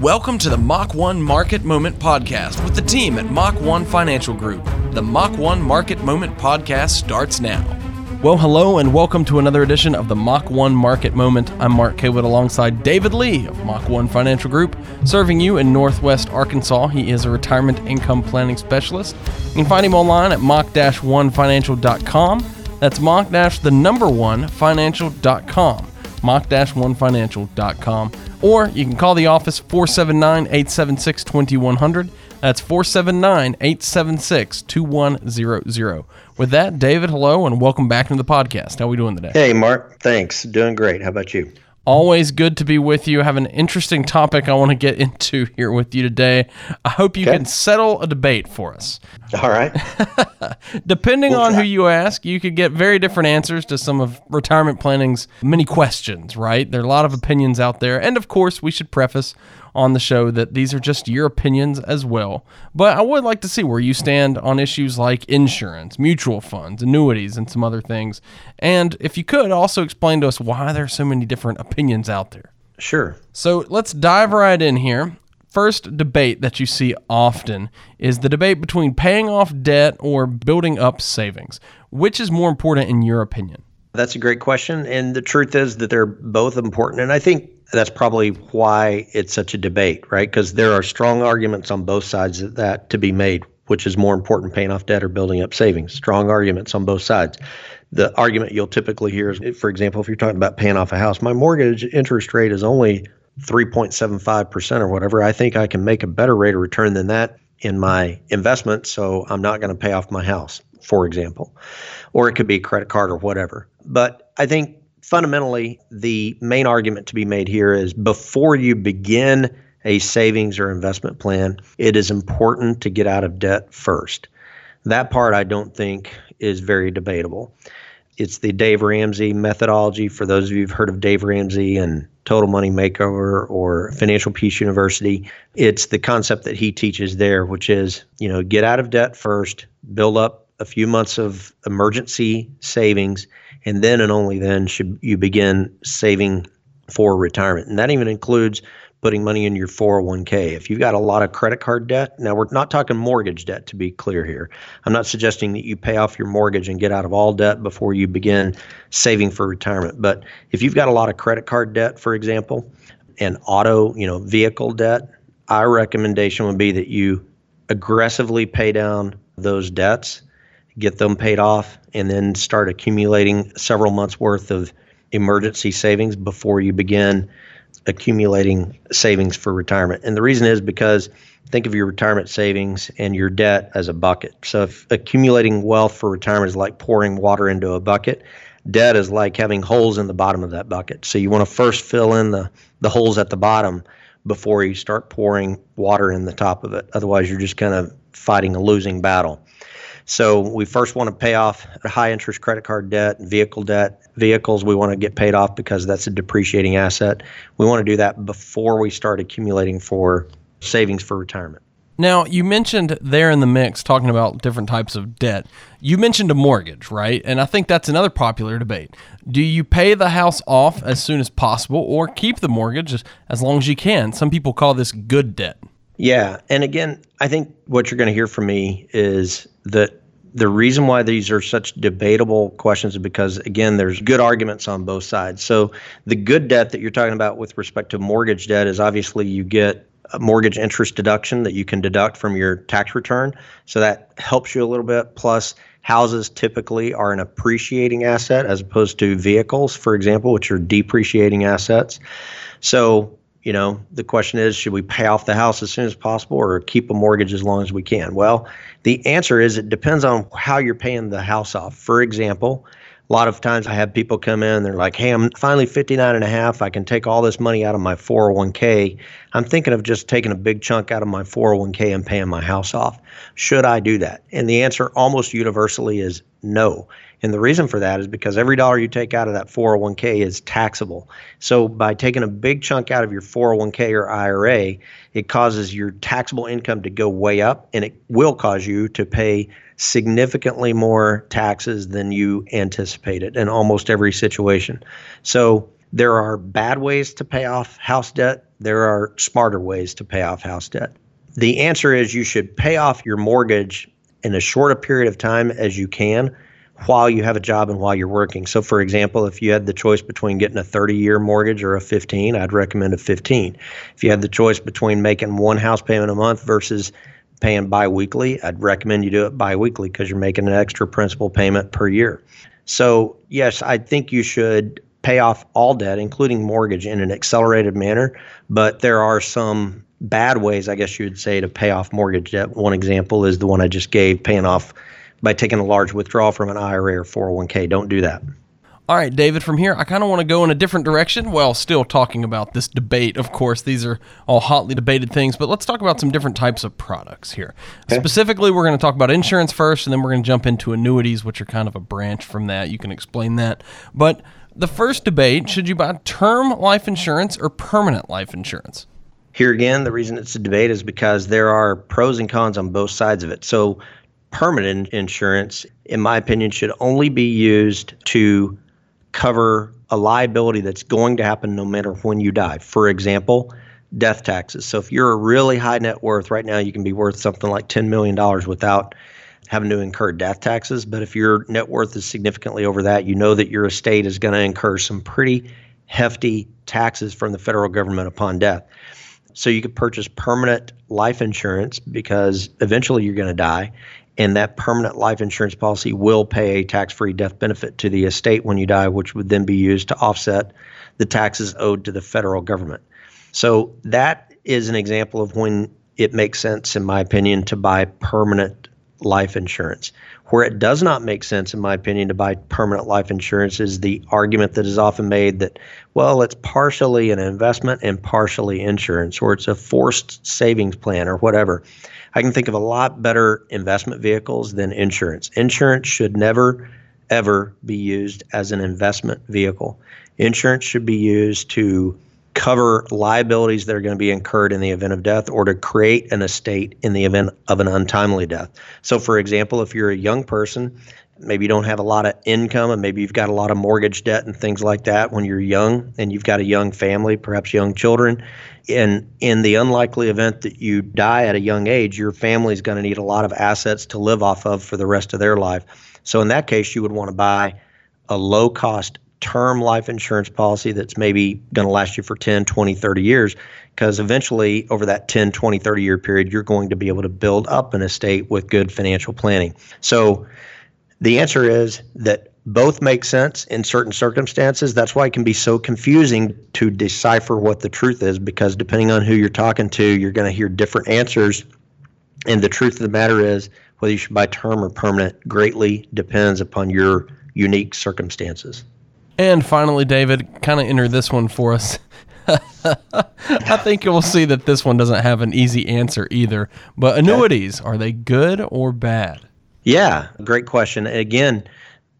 Welcome to the Mach 1 Market Moment Podcast with the team at Mach 1 Financial Group. The Mach 1 Market Moment Podcast starts now. Well, hello, and welcome to another edition of the Mach 1 Market Moment. I'm Mark Kaywood alongside David Lee of Mach 1 Financial Group, serving you in Northwest Arkansas. He is a retirement income planning specialist. You can find him online at mach-1financial.com. That's mach the number one financial.com. Mach-1financial.com. Or you can call the office 479 876 2100. That's 479 876 2100. With that, David, hello and welcome back to the podcast. How are we doing today? Hey, Mark. Thanks. Doing great. How about you? Always good to be with you. I have an interesting topic I want to get into here with you today. I hope you okay. can settle a debate for us. All right. Depending we'll on who you ask, you could get very different answers to some of retirement planning's many questions, right? There are a lot of opinions out there. And of course, we should preface on the show that these are just your opinions as well. But I would like to see where you stand on issues like insurance, mutual funds, annuities, and some other things. And if you could, also explain to us why there are so many different opinions out there. Sure. So let's dive right in here. First debate that you see often is the debate between paying off debt or building up savings. Which is more important in your opinion? That's a great question. And the truth is that they're both important. And I think that's probably why it's such a debate, right? Because there are strong arguments on both sides of that to be made, which is more important, paying off debt or building up savings. Strong arguments on both sides. The argument you'll typically hear is, for example, if you're talking about paying off a house, my mortgage interest rate is only 3.75% or whatever. I think I can make a better rate of return than that in my investment, so I'm not going to pay off my house, for example. Or it could be a credit card or whatever. But I think fundamentally, the main argument to be made here is before you begin a savings or investment plan, it is important to get out of debt first. That part I don't think is very debatable. It's the Dave Ramsey methodology. For those of you who've heard of Dave Ramsey and Total Money Makeover or Financial Peace University, it's the concept that he teaches there, which is, you know, get out of debt first, build up a few months of emergency savings, and then and only then should you begin saving for retirement. And that even includes putting money in your 401k. If you've got a lot of credit card debt, now we're not talking mortgage debt to be clear here. I'm not suggesting that you pay off your mortgage and get out of all debt before you begin saving for retirement. But if you've got a lot of credit card debt, for example, and auto, you know, vehicle debt, our recommendation would be that you aggressively pay down those debts get them paid off, and then start accumulating several months worth of emergency savings before you begin accumulating savings for retirement. And the reason is because think of your retirement savings and your debt as a bucket. So if accumulating wealth for retirement is like pouring water into a bucket, debt is like having holes in the bottom of that bucket. So you want to first fill in the the holes at the bottom before you start pouring water in the top of it. Otherwise, you're just kind of fighting a losing battle. So we first want to pay off high interest credit card debt, vehicle debt. Vehicles we want to get paid off because that's a depreciating asset. We want to do that before we start accumulating for savings for retirement. Now, you mentioned there in the mix talking about different types of debt. You mentioned a mortgage, right? And I think that's another popular debate. Do you pay the house off as soon as possible or keep the mortgage as long as you can? Some people call this good debt. Yeah. And again, I think what you're going to hear from me is that the reason why these are such debatable questions is because again there's good arguments on both sides. So the good debt that you're talking about with respect to mortgage debt is obviously you get a mortgage interest deduction that you can deduct from your tax return. So that helps you a little bit. Plus houses typically are an appreciating asset as opposed to vehicles for example which are depreciating assets. So you know, the question is should we pay off the house as soon as possible or keep a mortgage as long as we can? Well, the answer is it depends on how you're paying the house off. For example, a lot of times I have people come in they're like, hey, I'm finally 59 and a half. I can take all this money out of my 401k. I'm thinking of just taking a big chunk out of my 401k and paying my house off. Should I do that? And the answer almost universally is no. And the reason for that is because every dollar you take out of that 401k is taxable. So by taking a big chunk out of your 401k or IRA, it causes your taxable income to go way up and it will cause you to pay significantly more taxes than you anticipated in almost every situation. So there are bad ways to pay off house debt There are smarter ways to pay off house debt. The answer is you should pay off your mortgage in as short a period of time as you can while you have a job and while you're working. So, for example, if you had the choice between getting a 30 year mortgage or a 15, I'd recommend a 15. If you had the choice between making one house payment a month versus paying biweekly, I'd recommend you do it biweekly because you're making an extra principal payment per year. So, yes, I think you should pay off all debt, including mortgage, in an accelerated manner. But there are some bad ways, I guess you would say, to pay off mortgage debt. One example is the one I just gave, paying off by taking a large withdrawal from an IRA or 401k. Don't do that. All right, David, from here, I kind of want to go in a different direction while still talking about this debate. Of course, these are all hotly debated things, but let's talk about some different types of products here. Okay. Specifically, we're going to talk about insurance first, and then we're going to jump into annuities, which are kind of a branch from that. You can explain that. But the first debate should you buy term life insurance or permanent life insurance? Here again, the reason it's a debate is because there are pros and cons on both sides of it. So, permanent insurance, in my opinion, should only be used to cover a liability that's going to happen no matter when you die. For example, death taxes. So if you're a really high net worth right now, you can be worth something like $10 million without having to incur death taxes. But if your net worth is significantly over that, you know that your estate is going to incur some pretty hefty taxes from the federal government upon death. So you could purchase permanent life insurance because eventually you're going to die and that permanent life insurance policy will pay a tax-free death benefit to the estate when you die, which would then be used to offset the taxes owed to the federal government. So that is an example of when it makes sense, in my opinion, to buy permanent life insurance. Where it does not make sense, in my opinion, to buy permanent life insurance is the argument that is often made that, well, it's partially an investment and partially insurance, or it's a forced savings plan or whatever. I can think of a lot better investment vehicles than insurance. Insurance should never, ever be used as an investment vehicle. Insurance should be used to cover liabilities that are going to be incurred in the event of death or to create an estate in the event of an untimely death. So, for example, if you're a young person, maybe you don't have a lot of income and maybe you've got a lot of mortgage debt and things like that when you're young and you've got a young family, perhaps young children, and in the unlikely event that you die at a young age, your family is going to need a lot of assets to live off of for the rest of their life. So in that case, you would want to buy a low cost term life insurance policy that's maybe going to last you for 10, 20, 30 years because eventually over that 10, 20, 30 year period, you're going to be able to build up an estate with good financial planning. So the answer is that both make sense in certain circumstances. That's why it can be so confusing to decipher what the truth is because depending on who you're talking to, you're going to hear different answers. And the truth of the matter is, whether you should buy term or permanent greatly depends upon your unique circumstances. And finally, David, kind of enter this one for us. I think you'll see that this one doesn't have an easy answer either. But annuities, are they good or bad? Yeah, great question. Again,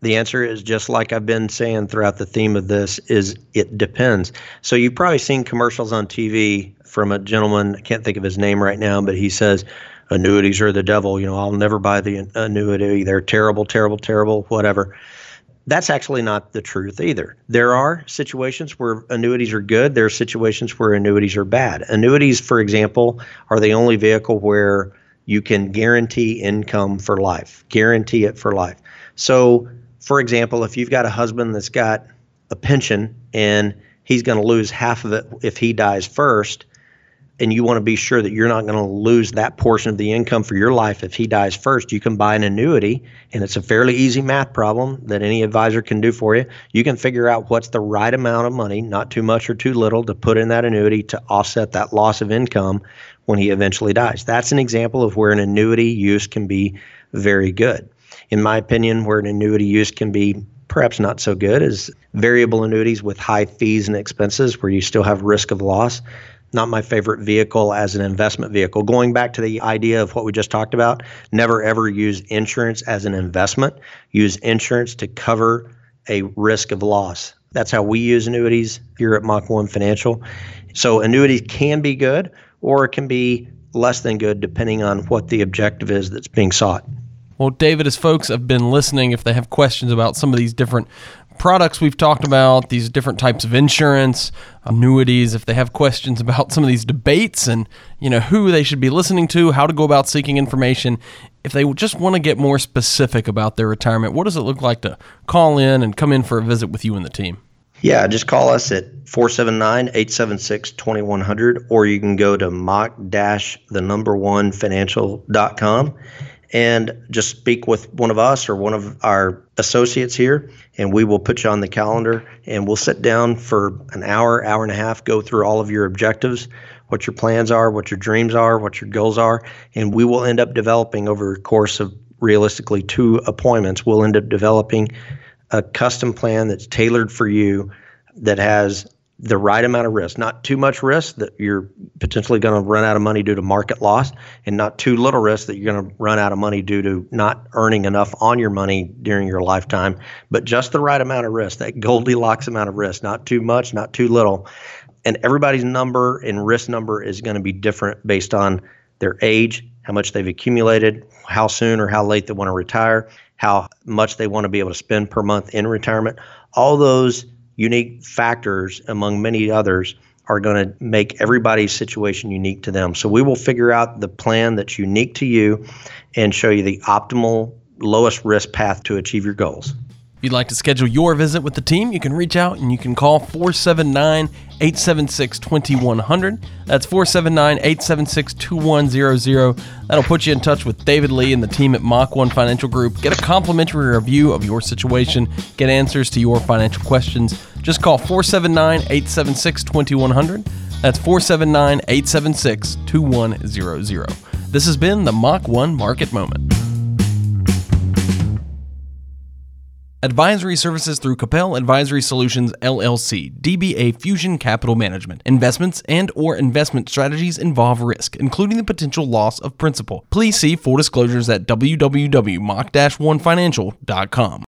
the answer is just like I've been saying throughout the theme of this is it depends. So you've probably seen commercials on TV from a gentleman, I can't think of his name right now, but he says annuities are the devil, you know, I'll never buy the annuity. They're terrible, terrible, terrible, whatever. That's actually not the truth either. There are situations where annuities are good, there are situations where annuities are bad. Annuities, for example, are the only vehicle where you can guarantee income for life, guarantee it for life. So for example, if you've got a husband that's got a pension and he's going to lose half of it if he dies first, and you want to be sure that you're not going to lose that portion of the income for your life if he dies first, you can buy an annuity, and it's a fairly easy math problem that any advisor can do for you. You can figure out what's the right amount of money, not too much or too little, to put in that annuity to offset that loss of income when he eventually dies. That's an example of where an annuity use can be very good in my opinion, where an annuity use can be perhaps not so good is variable annuities with high fees and expenses where you still have risk of loss. Not my favorite vehicle as an investment vehicle. Going back to the idea of what we just talked about, never ever use insurance as an investment. Use insurance to cover a risk of loss. That's how we use annuities here at Mach 1 Financial. So annuities can be good or it can be less than good depending on what the objective is that's being sought. Well, David, as folks have been listening, if they have questions about some of these different products we've talked about, these different types of insurance, annuities, if they have questions about some of these debates and, you know, who they should be listening to, how to go about seeking information, if they just want to get more specific about their retirement, what does it look like to call in and come in for a visit with you and the team? Yeah, just call us at 479 876 2100, or you can go to mach the number one financial.com and just speak with one of us or one of our associates here, and we will put you on the calendar and we'll sit down for an hour, hour and a half, go through all of your objectives, what your plans are, what your dreams are, what your goals are, and we will end up developing over the course of realistically two appointments, we'll end up developing a custom plan that's tailored for you that has the right amount of risk, not too much risk that you're potentially going to run out of money due to market loss, and not too little risk that you're going to run out of money due to not earning enough on your money during your lifetime, but just the right amount of risk, that Goldilocks amount of risk, not too much, not too little. And everybody's number and risk number is going to be different based on their age, how much they've accumulated, how soon or how late they want to retire, how much they want to be able to spend per month in retirement. All those unique factors, among many others, are going to make everybody's situation unique to them. So we will figure out the plan that's unique to you and show you the optimal, lowest risk path to achieve your goals. If you'd like to schedule your visit with the team, you can reach out and you can call 479 876 2100. That's 479 876 2100. That'll put you in touch with David Lee and the team at Mach 1 Financial Group. Get a complimentary review of your situation, get answers to your financial questions. Just call 479 876 2100. That's 479 876 2100. This has been the Mach 1 Market Moment. Advisory services through Capel Advisory Solutions LLC, DBA Fusion Capital Management. Investments and or investment strategies involve risk, including the potential loss of principal. Please see full disclosures at www.mach-1financial.com.